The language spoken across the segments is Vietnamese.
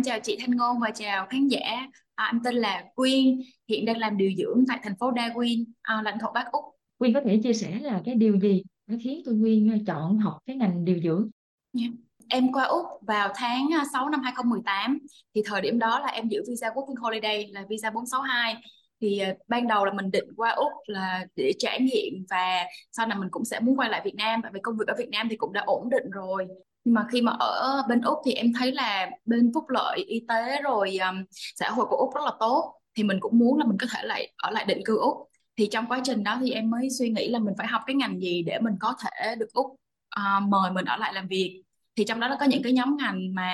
em chào chị Thanh Ngôn và chào khán giả. À, em tên là Quyên, hiện đang làm điều dưỡng tại thành phố Darwin, à, lãnh thổ Bắc Úc. Quyên có thể chia sẻ là cái điều gì nó khiến tôi Quyên chọn học cái ngành điều dưỡng? Yeah. Em qua Úc vào tháng 6 năm 2018 thì thời điểm đó là em giữ visa Working Holiday là visa 462 thì uh, ban đầu là mình định qua Úc là để trải nghiệm và sau này mình cũng sẽ muốn quay lại Việt Nam bởi vì công việc ở Việt Nam thì cũng đã ổn định rồi nhưng mà khi mà ở bên Úc thì em thấy là bên phúc lợi y tế rồi um, xã hội của Úc rất là tốt. Thì mình cũng muốn là mình có thể lại ở lại định cư Úc. Thì trong quá trình đó thì em mới suy nghĩ là mình phải học cái ngành gì để mình có thể được Úc uh, mời mình ở lại làm việc. Thì trong đó nó có những cái nhóm ngành mà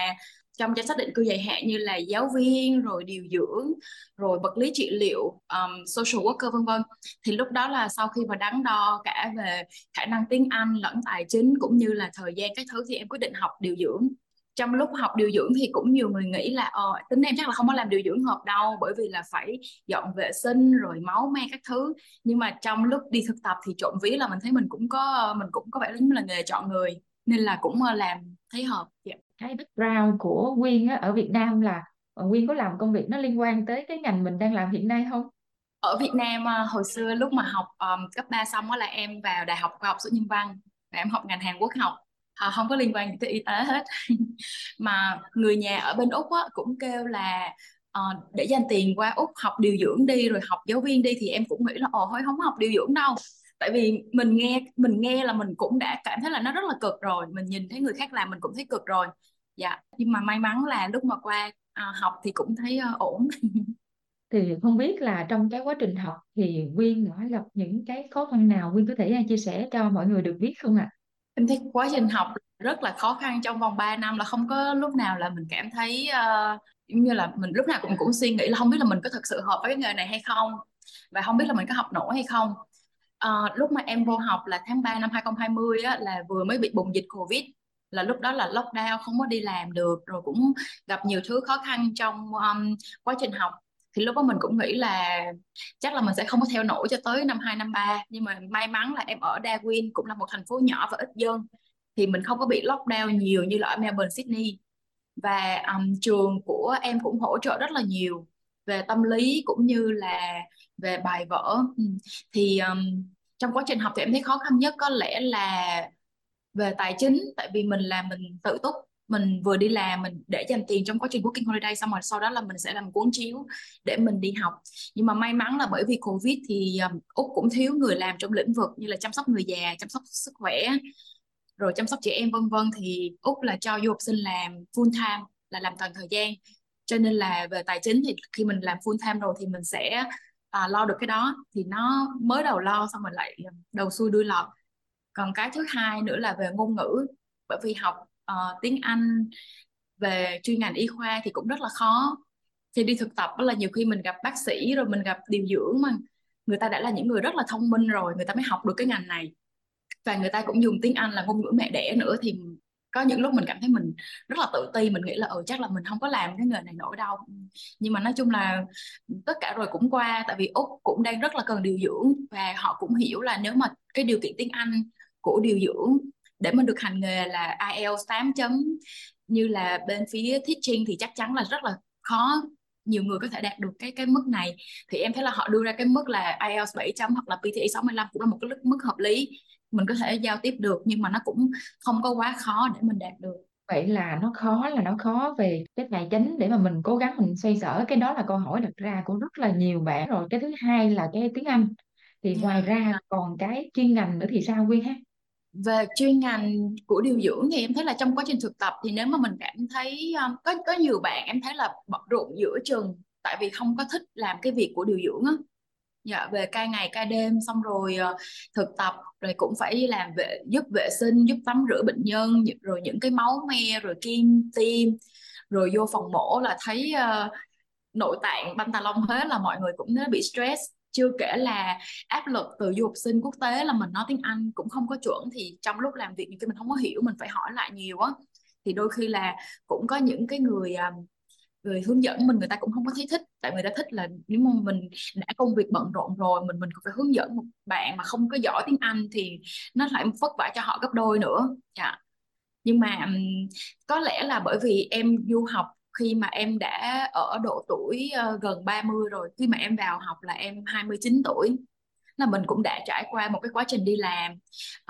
trong danh sách định cư dài hạn như là giáo viên rồi điều dưỡng rồi vật lý trị liệu um, social worker vân vân. Thì lúc đó là sau khi mà đắn đo cả về khả năng tiếng Anh lẫn tài chính cũng như là thời gian các thứ thì em quyết định học điều dưỡng. Trong lúc học điều dưỡng thì cũng nhiều người nghĩ là ờ tính em chắc là không có làm điều dưỡng hợp đâu bởi vì là phải dọn vệ sinh rồi máu me các thứ. Nhưng mà trong lúc đi thực tập thì trộm ví là mình thấy mình cũng có mình cũng có vẻ giống là nghề chọn người nên là cũng ờ, làm thấy hợp yeah cái background của Quyên á, ở Việt Nam là ờ, Quyên có làm công việc nó liên quan tới cái ngành mình đang làm hiện nay không? Ở Việt Nam ờ, hồi xưa lúc mà học um, cấp 3 xong đó là em vào Đại học Khoa học Xã Nhân văn và em học ngành Hàn Quốc học. À, không có liên quan gì tới y tế hết. Mà người nhà ở bên Úc á, cũng kêu là uh, để dành tiền qua Úc học điều dưỡng đi rồi học giáo viên đi. Thì em cũng nghĩ là ồ thôi không học điều dưỡng đâu tại vì mình nghe mình nghe là mình cũng đã cảm thấy là nó rất là cực rồi mình nhìn thấy người khác làm mình cũng thấy cực rồi dạ nhưng mà may mắn là lúc mà qua à, học thì cũng thấy uh, ổn thì không biết là trong cái quá trình học thì Quyên đã gặp những cái khó khăn nào Quyên có thể chia sẻ cho mọi người được biết không ạ? À? Em thấy quá trình học rất là khó khăn trong vòng 3 năm là không có lúc nào là mình cảm thấy uh, như là mình lúc nào cũng cũng suy nghĩ là không biết là mình có thực sự hợp với cái nghề này hay không và không biết là mình có học nổi hay không uh, lúc mà em vô học là tháng 3 năm 2020 á, là vừa mới bị bùng dịch Covid. Là lúc đó là lockdown không có đi làm được rồi cũng gặp nhiều thứ khó khăn trong um, quá trình học. Thì lúc đó mình cũng nghĩ là chắc là mình sẽ không có theo nổi cho tới năm 2 năm 3 nhưng mà may mắn là em ở Darwin cũng là một thành phố nhỏ và ít dân. Thì mình không có bị lockdown nhiều như là ở Melbourne, Sydney. Và um, trường của em cũng hỗ trợ rất là nhiều về tâm lý cũng như là về bài vở. Ừ, thì um, trong quá trình học thì em thấy khó khăn nhất có lẽ là về tài chính tại vì mình là mình tự túc mình vừa đi làm mình để dành tiền trong quá trình working holiday xong rồi sau đó là mình sẽ làm cuốn chiếu để mình đi học. Nhưng mà may mắn là bởi vì covid thì um, úc cũng thiếu người làm trong lĩnh vực như là chăm sóc người già chăm sóc sức khỏe rồi chăm sóc trẻ em vân vân. Thì úc là cho du học sinh làm full time là làm toàn thời gian. Cho nên là về tài chính thì khi mình làm full time rồi thì mình sẽ à, lo được cái đó thì nó mới đầu lo xong rồi lại ờ, đầu xuôi đuôi lọt. Còn cái thứ hai nữa là về ngôn ngữ bởi vì học uh, tiếng Anh về chuyên ngành y khoa thì cũng rất là khó. Thì đi thực tập đó là nhiều khi mình gặp bác sĩ rồi mình gặp điều dưỡng mà người ta đã là những người rất là thông minh rồi người ta mới học được cái ngành này. Và người ta cũng dùng tiếng Anh là ngôn ngữ mẹ đẻ nữa thì có những lúc mình cảm thấy mình rất là tự ti, mình nghĩ là ừ chắc là mình không có làm cái nghề này nổi đâu. Nhưng mà nói chung là tất cả rồi cũng qua, tại vì úc cũng đang rất là cần điều dưỡng và họ cũng hiểu là nếu mà cái điều kiện tiếng anh của điều dưỡng để mình được hành nghề là IELTS 8 chấm như là bên phía teaching thì chắc chắn là rất là khó, nhiều người có thể đạt được cái cái mức này. Thì em thấy là họ đưa ra cái mức là IELTS 7 chấm hoặc là PTE 65 cũng là một cái mức hợp lý mình có thể giao tiếp được nhưng mà nó cũng không có quá khó để mình đạt được. Vậy là nó khó là nó khó về cái tài chính để mà mình cố gắng mình xoay sở. Cái đó là câu hỏi đặt ra của rất là nhiều bạn. Rồi cái thứ hai là cái tiếng Anh. Thì. Dạ. ngoài ra còn cái chuyên ngành nữa thì sao Quyên ha? Về chuyên ngành của điều dưỡng thì em thấy là trong quá trình thực tập thì nếu mà mình cảm thấy um, có có nhiều bạn em thấy là bận rộn giữa chừng tại vì không có thích làm cái việc của điều dưỡng á dạ về ca ngày ca đêm xong rồi uh, thực tập rồi cũng phải làm vệ giúp vệ sinh giúp tắm rửa bệnh nhân rồi những cái máu me rồi kim tim rồi vô phòng mổ là thấy uh, nội tạng banh tà long hết là mọi người cũng bị stress. Chưa kể là áp lực từ du học sinh quốc tế là mình nói tiếng Anh cũng không có chuẩn thì trong lúc làm việc những cái mình không có hiểu mình phải hỏi lại nhiều á. Thì đôi khi là cũng có những cái người um, người hướng dẫn mình người ta cũng không có thấy thích. Tại người ta thích là nếu mà mình đã công việc bận rộn rồi mình mình cũng phải hướng dẫn một bạn mà không có giỏi tiếng Anh thì nó lại vất vả cho họ gấp đôi nữa. Dạ. nhưng mà có lẽ là bởi vì em du học khi mà em đã ở độ tuổi uh, gần 30 rồi khi mà em vào học là em 29 tuổi là mình cũng đã trải qua một cái quá trình đi làm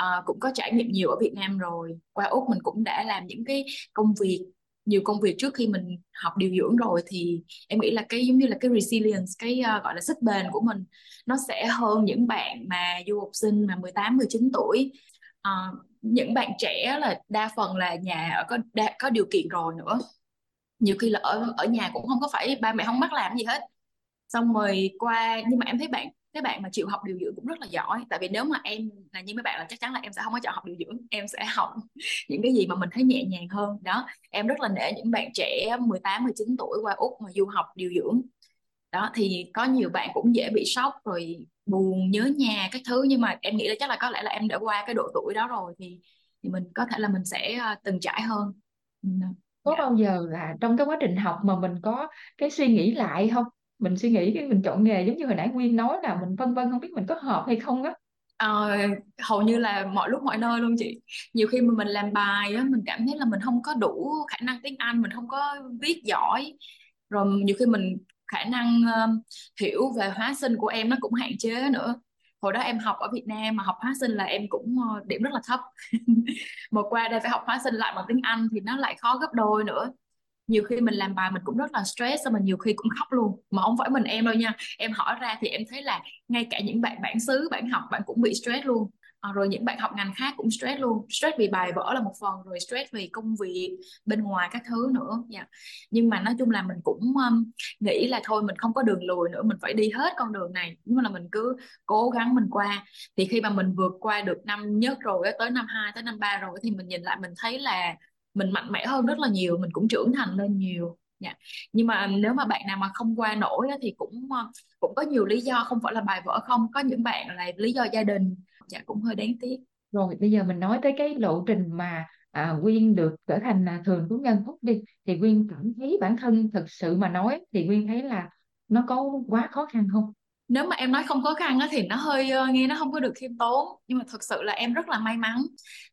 uh, cũng có trải nghiệm nhiều ở Việt Nam rồi. Qua Úc mình cũng đã làm những cái công việc nhiều công việc trước khi mình học điều dưỡng rồi thì em nghĩ là cái giống như là cái resilience cái uh, gọi là sức bền của mình nó sẽ hơn những bạn mà du học sinh mà 18 19 tuổi. Uh, những bạn trẻ là đa phần là nhà ở có đa, có điều kiện rồi nữa. Nhiều khi là ở ở nhà cũng không có phải ba mẹ không bắt làm gì hết. Xong rồi qua nhưng mà em thấy bạn cái bạn mà chịu học điều dưỡng cũng rất là giỏi. Tại vì nếu mà em là như mấy bạn là chắc chắn là em sẽ không có chọn học điều dưỡng em sẽ học những cái gì mà mình thấy nhẹ nhàng hơn. Đó em rất là nể những bạn trẻ 18 19 tuổi qua Úc mà du học điều dưỡng. Đó thì có nhiều bạn cũng dễ bị sốc rồi buồn nhớ nhà các thứ. Nhưng mà em nghĩ là chắc là có lẽ là em đã qua cái độ tuổi đó rồi thì thì mình có thể là mình sẽ ờ, từng trải hơn. Có dạ. bao giờ là trong cái quá trình học mà mình có cái suy nghĩ lại không mình suy nghĩ cái mình chọn nghề giống như hồi nãy Nguyên nói là mình vân vân không biết mình có hợp hay không á. Ờ, hầu như là mọi lúc mọi nơi luôn chị. Nhiều khi mà mình làm bài á mình cảm thấy là mình không có đủ khả năng tiếng Anh mình không có viết giỏi. Rồi nhiều khi mình khả năng uh, hiểu về hóa sinh của em nó cũng hạn chế nữa. Hồi đó em học ở Việt Nam mà học hóa sinh là em cũng ờ, điểm rất là thấp. Mà qua đây phải học hóa sinh lại bằng tiếng Anh thì nó lại khó gấp đôi nữa nhiều khi mình làm bài mình cũng rất là stress xong mà nhiều khi cũng khóc luôn. Mà không phải mình em đâu nha. Em hỏi ra thì em thấy là ngay cả những bạn bản xứ bạn học bạn cũng bị stress luôn. À, rồi những bạn học ngành khác cũng stress luôn. Stress vì bài vở là một phần rồi stress vì công việc bên ngoài các thứ nữa. Dạ. nhưng mà nói chung là mình cũng um, nghĩ là thôi mình không có đường lùi nữa mình phải đi hết con đường này. Nhưng mà là mình cứ cố gắng mình qua. Thì khi mà mình vượt qua được năm nhất rồi tới năm hai tới năm ba rồi thì mình nhìn lại mình thấy là mình mạnh mẽ hơn rất là nhiều mình cũng trưởng thành lên nhiều. Dạ. nhưng mà nếu mà bạn nào mà không qua nổi thì cũng ờ, cũng có nhiều lý do không phải là bài vở không có những bạn là lý do gia đình. Dạ cũng hơi đáng tiếc. Rồi bây giờ mình nói tới cái lộ trình mà à, Quyên được trở thành à, thường trú nhân Phúc đi. Thì Quyên cảm thấy bản thân thực sự mà nói thì Quyên thấy là nó có quá khó khăn không? Nếu mà em nói không khó khăn á, thì nó hơi ờ, nghe nó không có được khiêm tốn. Nhưng mà thực sự là em rất là may mắn.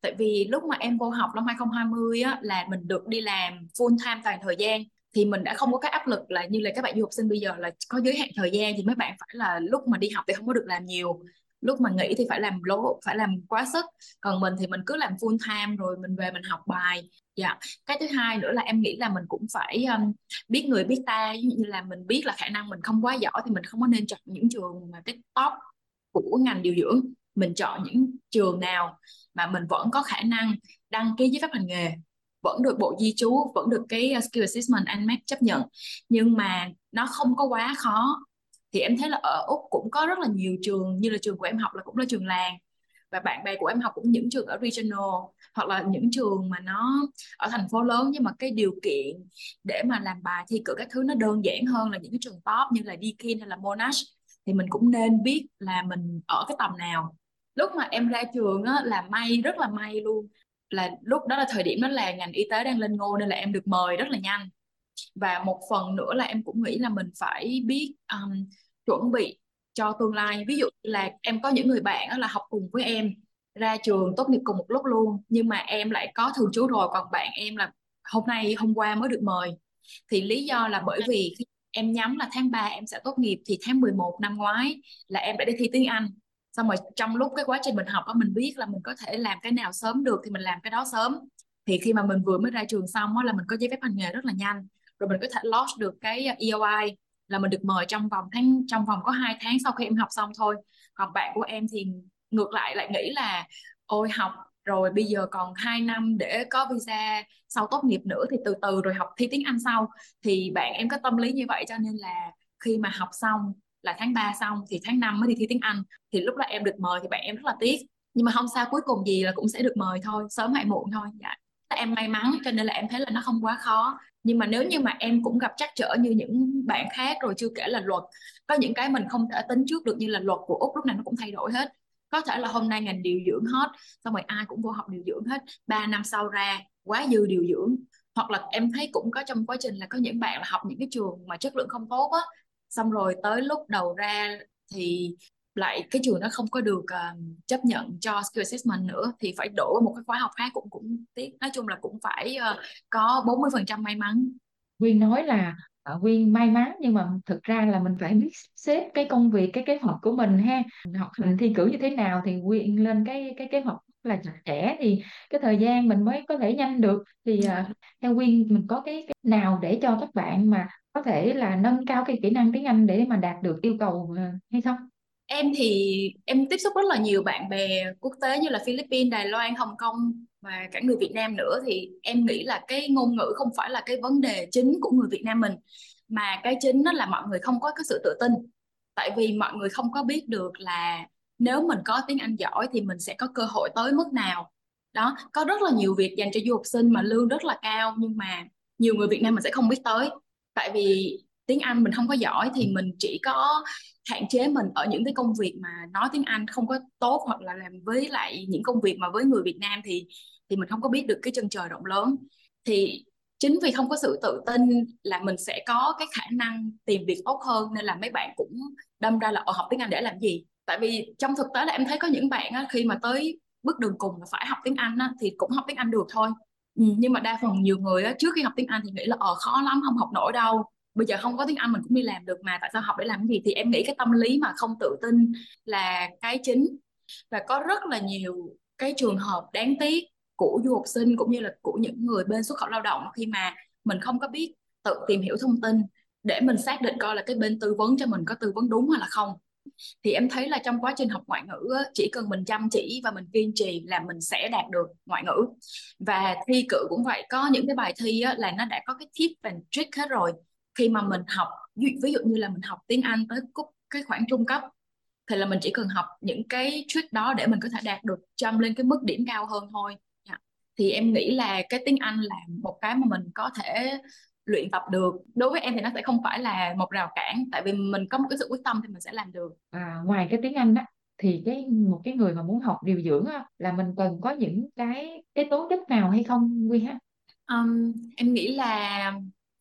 Tại vì lúc mà em vô học năm 2020 á, là mình được đi làm full time toàn thời gian. Thì mình đã không có cái áp lực là như là các bạn du học sinh bây giờ là có giới hạn thời gian thì mấy bạn phải là lúc mà đi học thì không có được làm nhiều. Lúc mà nghỉ thì phải làm lố phải làm quá sức. Còn mình thì mình cứ làm full time rồi mình về mình học bài dạ. Cái thứ hai nữa là em nghĩ là mình cũng phải um, biết người biết ta. Như là mình biết là khả năng mình không quá giỏi thì mình không có nên chọn những trường mà top của ngành điều dưỡng. Mình chọn những trường nào mà mình vẫn có khả năng đăng ký giấy phép hành nghề vẫn được bộ di trú vẫn được cái uh, skill assessment ANMAT chấp nhận. Nhưng mà nó không có quá khó. Thì em thấy là ở úc cũng có rất là nhiều trường như là trường của em học là cũng là trường làng và bạn bè của em học cũng những trường ở regional hoặc là những trường mà nó ở thành phố lớn nhưng mà cái điều kiện để mà làm bài thi cử các thứ nó đơn giản hơn là những cái trường top như là Deakin hay là Monash thì mình cũng nên biết là mình ở cái tầm nào. Lúc mà em ra trường á, là may rất là may luôn là lúc đó là thời điểm đó là ngành y tế đang lên ngô nên là em được mời rất là nhanh. Và một phần nữa là em cũng nghĩ là mình phải biết um, chuẩn bị cho tương lai. Ví dụ là em có những người bạn là học cùng với em ra trường tốt nghiệp cùng một lúc luôn, nhưng mà em lại có thường trú rồi, còn bạn em là hôm nay, hôm qua mới được mời. Thì lý do là bởi vì khi em nhắm là tháng 3 em sẽ tốt nghiệp, thì tháng 11 năm ngoái là em đã đi thi tiếng Anh. Xong rồi trong lúc cái quá trình mình học đó mình biết là mình có thể làm cái nào sớm được thì mình làm cái đó sớm. Thì khi mà mình vừa mới ra trường xong đó là mình có giấy phép hành nghề rất là nhanh, rồi mình có thể lodge được cái ờ, EOI là mình được mời trong vòng tháng, trong vòng có hai tháng sau khi em học xong thôi. Còn bạn của em thì ngược lại lại nghĩ là, ôi, học rồi bây giờ còn 2 năm để có visa sau tốt nghiệp nữa thì từ từ rồi học thi tiếng Anh sau. Thì bạn em có tâm lý như vậy cho nên là khi mà học xong là tháng 3 xong thì tháng 5 mới đi thi tiếng Anh. Thì lúc đó em được mời thì bạn em rất là tiếc. Nhưng mà không sao, cuối cùng gì là cũng sẽ được mời thôi, sớm hay muộn thôi. Dạ em may mắn, cho nên là em thấy là nó không quá khó. Nhưng mà nếu như mà em cũng gặp trắc trở như những bạn khác rồi chưa kể là luật, có những cái mình không thể tính trước được như là luật của úc lúc này nó cũng thay đổi hết. Có thể là hôm nay ngành điều dưỡng hot, xong rồi ai cũng vô học điều dưỡng hết. 3 năm sau ra, quá dư điều dưỡng. Hoặc là em thấy cũng có trong quá trình là có những bạn là học những cái trường mà chất lượng không tốt á. Xong rồi tới lúc đầu ra thì lại cái trường nó không có được uh, chấp nhận cho skill assessment nữa thì phải đổi một cái khóa học khác cũng cũng tiếc. Nói chung là cũng phải uh, có 40% may mắn. Quyên nói là Quyên may mắn nhưng mà thực ra là mình phải biết xếp cái công việc cái kế hoạch của mình ha. Học hành thi cử như thế nào thì Quyên lên cái cái kế hoạch là chặt chẽ thì cái thời gian mình mới có thể nhanh được. Thì à, theo Quyên mình có cái, cái nào để cho các bạn mà có thể là nâng cao cái kỹ năng tiếng Anh để mà đạt được yêu cầu hay không? Em thì em tiếp xúc rất là nhiều bạn bè quốc tế như là Philippines, Đài Loan, Hồng Kông và cả người Việt Nam nữa. Thì em nghĩ là cái ngôn ngữ không phải là cái vấn đề chính của người Việt Nam mình mà cái chính nó là mọi người không có cái sự tự tin. Tại vì mọi người không có biết được là nếu mình có tiếng Anh giỏi thì mình sẽ có cơ hội tới mức nào. Đó có rất là nhiều việc dành cho du học sinh mà lương rất là cao nhưng mà nhiều người Việt Nam mình sẽ không biết tới. Tại vì tiếng Anh mình không có giỏi thì mình chỉ có hạn chế mình ở những cái công việc mà nói tiếng Anh không có tốt hoặc là làm với lại những công việc mà với người Việt Nam thì thì mình không có biết được cái chân trời rộng lớn. Thì chính vì không có sự tự tin là mình sẽ có cái khả năng tìm việc tốt hơn nên là mấy bạn cũng đâm ra là ở học tiếng Anh để làm gì? Tại vì trong thực tế là em thấy có những bạn á, khi mà tới bước đường cùng là phải học tiếng Anh á, thì cũng học tiếng Anh được thôi. Ừ, nhưng mà đa phần nhiều người á, trước khi học tiếng Anh thì nghĩ là ờ khó lắm không học nổi đâu bây giờ không có tiếng Anh mình cũng đi làm được mà, tại sao học để làm cái gì? Thì em nghĩ cái tâm lý mà không tự tin là cái chính. Và có rất là nhiều cái trường hợp đáng tiếc của du học sinh cũng như là của những người bên xuất khẩu lao động khi mà mình không có biết tự tìm hiểu thông tin để mình xác định coi là cái bên tư vấn cho mình có tư vấn đúng hay là không. Thì em thấy là trong quá trình học ngoại ngữ chỉ cần mình chăm chỉ và mình kiên trì là mình sẽ đạt được ngoại ngữ. Và thi cử cũng vậy, có những cái bài thi là nó đã có cái tip and trick hết rồi khi mà mình học ví dụ như là mình học tiếng Anh tới cái khoảng trung cấp thì là mình chỉ cần học những cái trick đó để mình có thể đạt được chăm lên cái mức điểm cao hơn thôi. Dạ. thì em nghĩ là cái tiếng Anh là một cái mà mình có thể luyện tập được. Đối với em thì nó sẽ không phải là một rào cản tại vì mình có một cái sự quyết tâm thì mình sẽ làm được. À, ngoài cái tiếng Anh đó thì cái một cái người mà muốn học điều dưỡng á, là mình cần có những cái cái tố chất nào hay không Quy ha um, em nghĩ là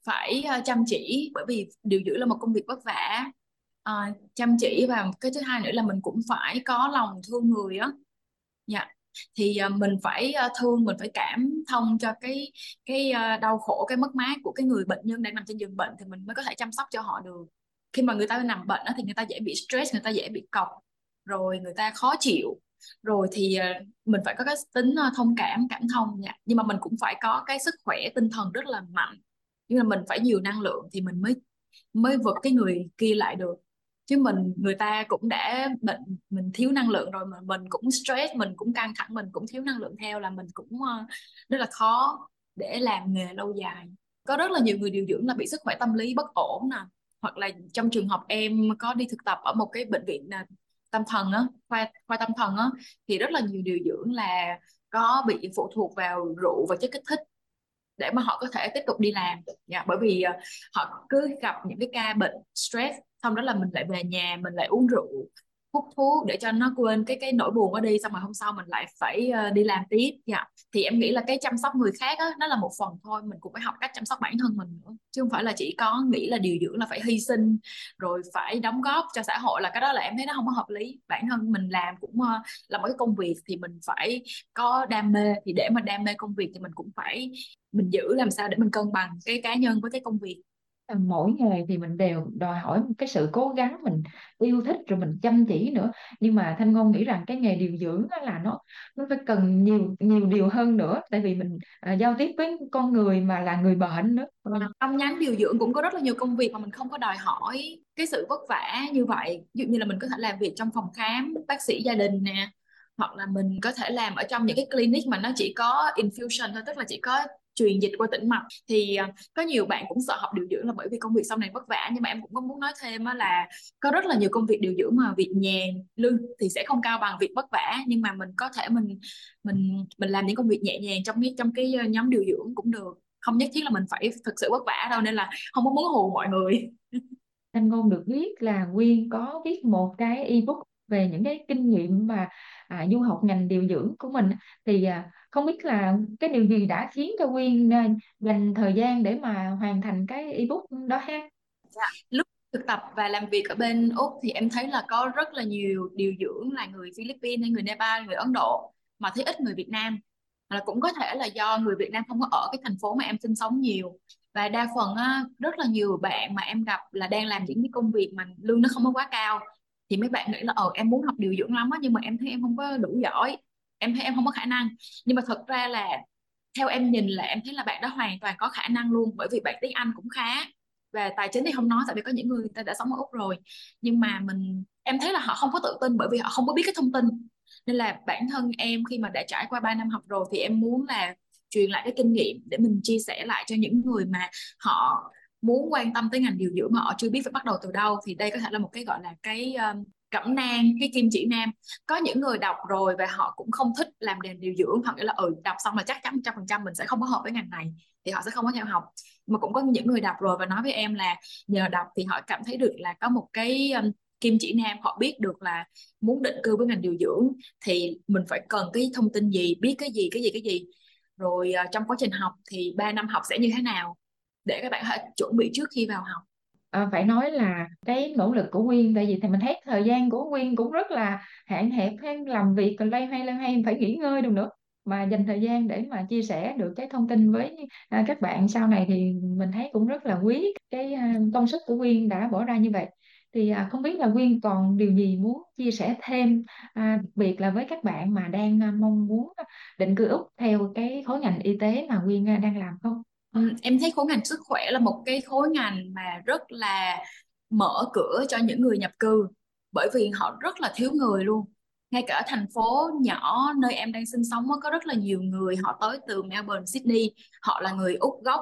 phải uh, chăm chỉ bởi vì điều dưỡng là một công việc vất vả. Uh, chăm chỉ và cái thứ hai nữa là mình cũng phải có lòng thương người á. Dạ. Thì uh, mình phải uh, thương mình phải cảm thông cho cái cái uh, đau khổ cái mất mát của cái người bệnh nhân đang nằm trên giường bệnh thì mình mới có thể chăm sóc cho họ được. Khi mà người ta nằm bệnh đó, thì người ta dễ bị stress người ta dễ bị cọc rồi người ta khó chịu. Rồi thì mình phải có cái tính thông cảm cảm thông dạ. nhưng mà mình cũng phải có cái sức khỏe tinh thần rất là mạnh nhưng mà mình phải nhiều năng lượng thì mình mới mới vượt cái người kia lại được. Chứ mình, người ta cũng đã bệnh, mình thiếu năng lượng rồi mà mình cũng stress, mình cũng căng thẳng, mình cũng thiếu năng lượng theo là mình cũng ờ, rất là khó để làm nghề lâu dài. Có rất là nhiều người điều dưỡng là bị sức khỏe tâm lý bất ổn nè. Hoặc là trong trường hợp em có đi thực tập ở một cái bệnh viện à, tâm thần á, khoa khoa tâm thần á, thì rất là nhiều điều dưỡng là có bị phụ thuộc vào rượu và chất kích thích để mà họ có thể tiếp tục đi làm nha. Dạ, bởi vì uh, họ cứ gặp những cái ca bệnh stress xong đó là mình lại về nhà mình lại uống rượu hút thuốc để cho nó quên cái cái nỗi buồn đó đi xong rồi hôm sau mình lại phải uh, đi làm tiếp dạ thì em nghĩ là cái chăm sóc người khác á nó là một phần thôi mình cũng phải học cách chăm sóc bản thân mình nữa chứ không phải là chỉ có nghĩ là điều dưỡng là phải hy sinh rồi phải đóng góp cho xã hội là cái đó là em thấy nó không có hợp lý bản thân mình làm cũng uh, là một cái công việc thì mình phải có đam mê thì để mà đam mê công việc thì mình cũng phải mình giữ làm sao để mình cân bằng cái cá nhân với cái công việc? Mỗi nghề thì mình đều đòi hỏi một cái sự cố gắng mình yêu thích rồi mình chăm chỉ nữa. Nhưng mà Thanh Ngôn nghĩ rằng cái nghề điều dưỡng đó là nó nó phải cần nhiều nhiều điều hơn nữa. Tại vì mình à, giao tiếp với con người mà là người bệnh nữa. Trong nhánh điều dưỡng cũng có rất là nhiều công việc mà mình không có đòi hỏi cái sự vất vả như vậy. Ví dụ như là mình có thể làm việc trong phòng khám bác sĩ gia đình nè hoặc là mình có thể làm ở trong những cái clinic mà nó chỉ có infusion thôi tức là chỉ có truyền dịch qua tĩnh mạch. Thì à, có nhiều bạn cũng sợ học điều dưỡng là bởi vì công việc sau này vất vả, nhưng mà em cũng có muốn nói thêm là có rất là nhiều công việc điều dưỡng mà việc nhàn lương thì sẽ không cao bằng việc vất vả, nhưng mà mình có thể mình mình mình làm những công việc nhẹ nhàng trong cái trong cái ờ, nhóm điều dưỡng cũng được. Không nhất thiết là mình phải thực sự vất vả đâu, nên là không có muốn hù mọi người. Thanh Ngôn được biết là Nguyên có viết một cái ebook về những cái kinh nghiệm mà à, du học ngành điều dưỡng của mình thì à, không biết là cái điều gì đã khiến cho quyên à, dành thời gian để mà hoàn thành cái ebook đó ha? Dạ. lúc thực tập và làm việc ở bên Úc thì em thấy là có rất là nhiều điều dưỡng là người Philippines hay người Nepal người Ấn Độ mà thấy ít người Việt Nam. Là cũng có thể là do người Việt Nam không có ở cái thành phố mà em sinh sống nhiều. Và đa phần á, rất là nhiều bạn mà em gặp là đang làm những cái công việc mà lương nó không có quá cao thì mấy bạn nghĩ là ờ em muốn học điều dưỡng lắm á, nhưng mà em thấy em không có đủ giỏi. Em thấy em không có khả năng. Nhưng mà thật ra là theo em nhìn là em thấy là bạn đó hoàn toàn có khả năng luôn, bởi vì bạn tiếng Anh cũng khá và tài chính thì không nói, tại vì có những người ta đã sống ở Úc rồi. Nhưng mà mình, em thấy là họ không có tự tin bởi vì họ không có biết cái thông tin. Nên là bản thân em khi mà đã trải qua 3 năm học rồi thì em muốn là truyền lại cái kinh nghiệm để mình chia sẻ lại cho những người mà họ muốn quan tâm tới ngành điều dưỡng mà họ chưa biết phải bắt đầu từ đâu thì đây có thể là một cái gọi là cái um, cẩm nang cái kim chỉ nam. Có những người đọc rồi và họ cũng không thích làm đèn điều dưỡng hoặc là ừ đọc xong là chắc chắn trăm phần trăm mình sẽ không có hợp với ngành này thì họ sẽ không có theo học. Mà cũng có những người đọc rồi và nói với em là nhờ đọc thì họ cảm thấy được là có một cái um, kim chỉ nam họ biết được là muốn định cư với ngành điều dưỡng thì mình phải cần cái thông tin gì biết cái gì cái gì cái gì. Rồi uh, trong quá trình học thì 3 năm học sẽ như thế nào? Để các bạn chuẩn bị trước khi vào học. À, phải nói là cái nỗ lực của Nguyên tại vì thì mình thấy thời gian của Nguyên cũng rất là hạn hẹp hay làm việc còn lây hoay loay hoay phải nghỉ ngơi được nữa. Mà dành thời gian để mà chia sẻ được cái thông tin với à, các bạn sau này thì mình thấy cũng rất là quý cái à, công sức của Nguyên đã bỏ ra như vậy. Thì à, không biết là Nguyên còn điều gì muốn chia sẻ thêm à, đặc biệt là với các bạn mà đang à, mong muốn định cư Úc theo cái khối ngành y tế mà Nguyên à, đang làm không? Em thấy khối ngành sức khỏe là một cái khối ngành mà rất là mở cửa cho những người nhập cư bởi vì họ rất là thiếu người luôn. Ngay cả thành phố nhỏ nơi em đang sinh sống có rất là nhiều người họ tới từ Melbourne, Sydney. Họ là người Úc gốc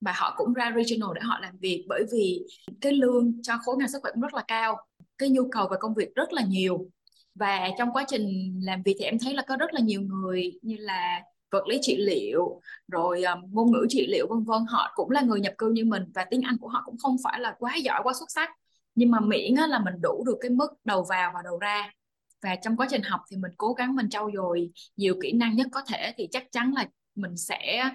và họ cũng ra regional để họ làm việc bởi vì cái lương cho khối ngành sức khỏe cũng rất là cao cái nhu cầu về công việc rất là nhiều. Và trong quá trình làm việc thì em thấy là có rất là nhiều người như là vật lý trị liệu rồi um, ngôn ngữ trị liệu vân vân. Họ cũng là người nhập cư như mình và tiếng Anh của họ cũng không phải là quá giỏi quá xuất sắc. Nhưng mà miễn á, là mình đủ được cái mức đầu vào và đầu ra. Và trong quá trình học thì mình cố gắng mình trau dồi nhiều kỹ năng nhất có thể thì chắc chắn là mình sẽ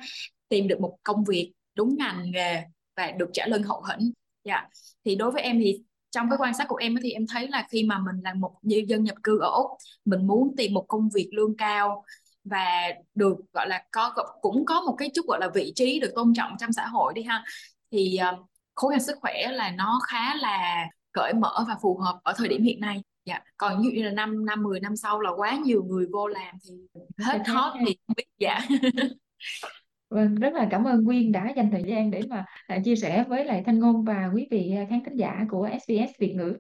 tìm được một công việc đúng ngành nghề và được trả lương hậu hĩnh. Dạ. Thì đối với em thì trong cái quan sát của em thì em thấy là khi mà mình là một dân nhập cư ở Úc mình muốn tìm một công việc lương cao và được gọi là có cũng có một cái chút gọi là vị trí được tôn trọng trong xã hội đi ha. Thì uh, khối ngành sức khỏe là nó khá là cởi mở và phù hợp ở thời điểm hiện nay. Dạ còn như là năm năm 10 năm sau là quá nhiều người vô làm thì hết hot thì không biết dạ. Vâng, rất là cảm ơn Quyên đã dành thời gian để mà à, chia sẻ với lại Thanh Ngôn và quý vị à, khán thính giả của SBS Việt ngữ.